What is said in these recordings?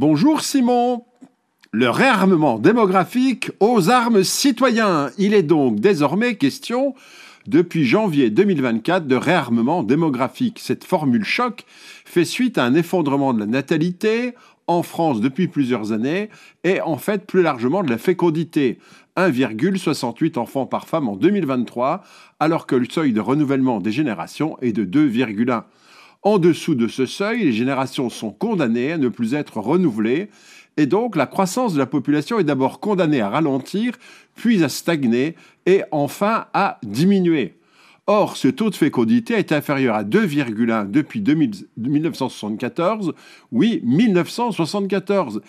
Bonjour Simon. Le réarmement démographique aux armes citoyens. Il est donc désormais question, depuis janvier 2024, de réarmement démographique. Cette formule choc fait suite à un effondrement de la natalité en France depuis plusieurs années et en fait plus largement de la fécondité. 1,68 enfants par femme en 2023, alors que le seuil de renouvellement des générations est de 2,1. En dessous de ce seuil, les générations sont condamnées à ne plus être renouvelées, et donc la croissance de la population est d'abord condamnée à ralentir, puis à stagner, et enfin à diminuer. Or, ce taux de fécondité est inférieur à 2,1 depuis 1974. Oui, 1974.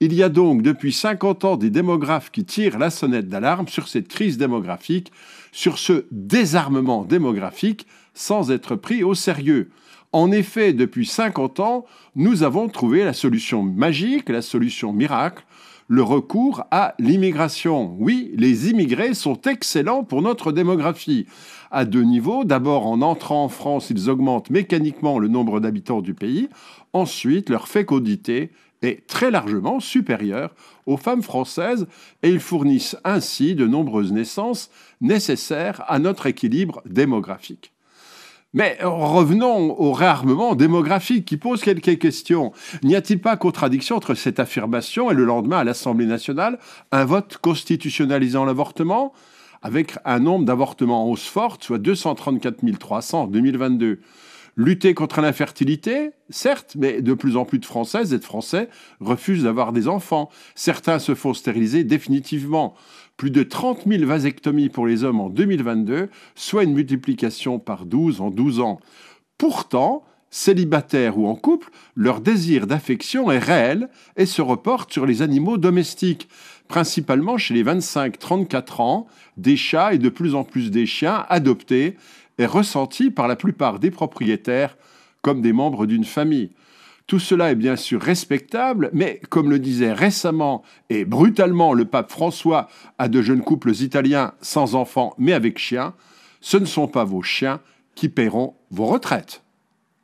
Il y a donc depuis 50 ans des démographes qui tirent la sonnette d'alarme sur cette crise démographique, sur ce désarmement démographique, sans être pris au sérieux. En effet, depuis 50 ans, nous avons trouvé la solution magique, la solution miracle, le recours à l'immigration. Oui, les immigrés sont excellents pour notre démographie. À deux niveaux. D'abord, en entrant en France, ils augmentent mécaniquement le nombre d'habitants du pays. Ensuite, leur fécondité est très largement supérieure aux femmes françaises et ils fournissent ainsi de nombreuses naissances nécessaires à notre équilibre démographique. Mais revenons au réarmement démographique qui pose quelques questions. N'y a-t-il pas contradiction entre cette affirmation et le lendemain à l'Assemblée nationale un vote constitutionnalisant l'avortement avec un nombre d'avortements en hausse forte, soit 234 300 en 2022 Lutter contre l'infertilité, certes, mais de plus en plus de Françaises et de Français refusent d'avoir des enfants. Certains se font stériliser définitivement. Plus de 30 000 vasectomies pour les hommes en 2022, soit une multiplication par 12 en 12 ans. Pourtant, célibataires ou en couple, leur désir d'affection est réel et se reporte sur les animaux domestiques, principalement chez les 25-34 ans, des chats et de plus en plus des chiens adoptés est ressenti par la plupart des propriétaires comme des membres d'une famille. Tout cela est bien sûr respectable, mais comme le disait récemment et brutalement le pape François à de jeunes couples italiens sans enfants mais avec chiens, ce ne sont pas vos chiens qui paieront vos retraites.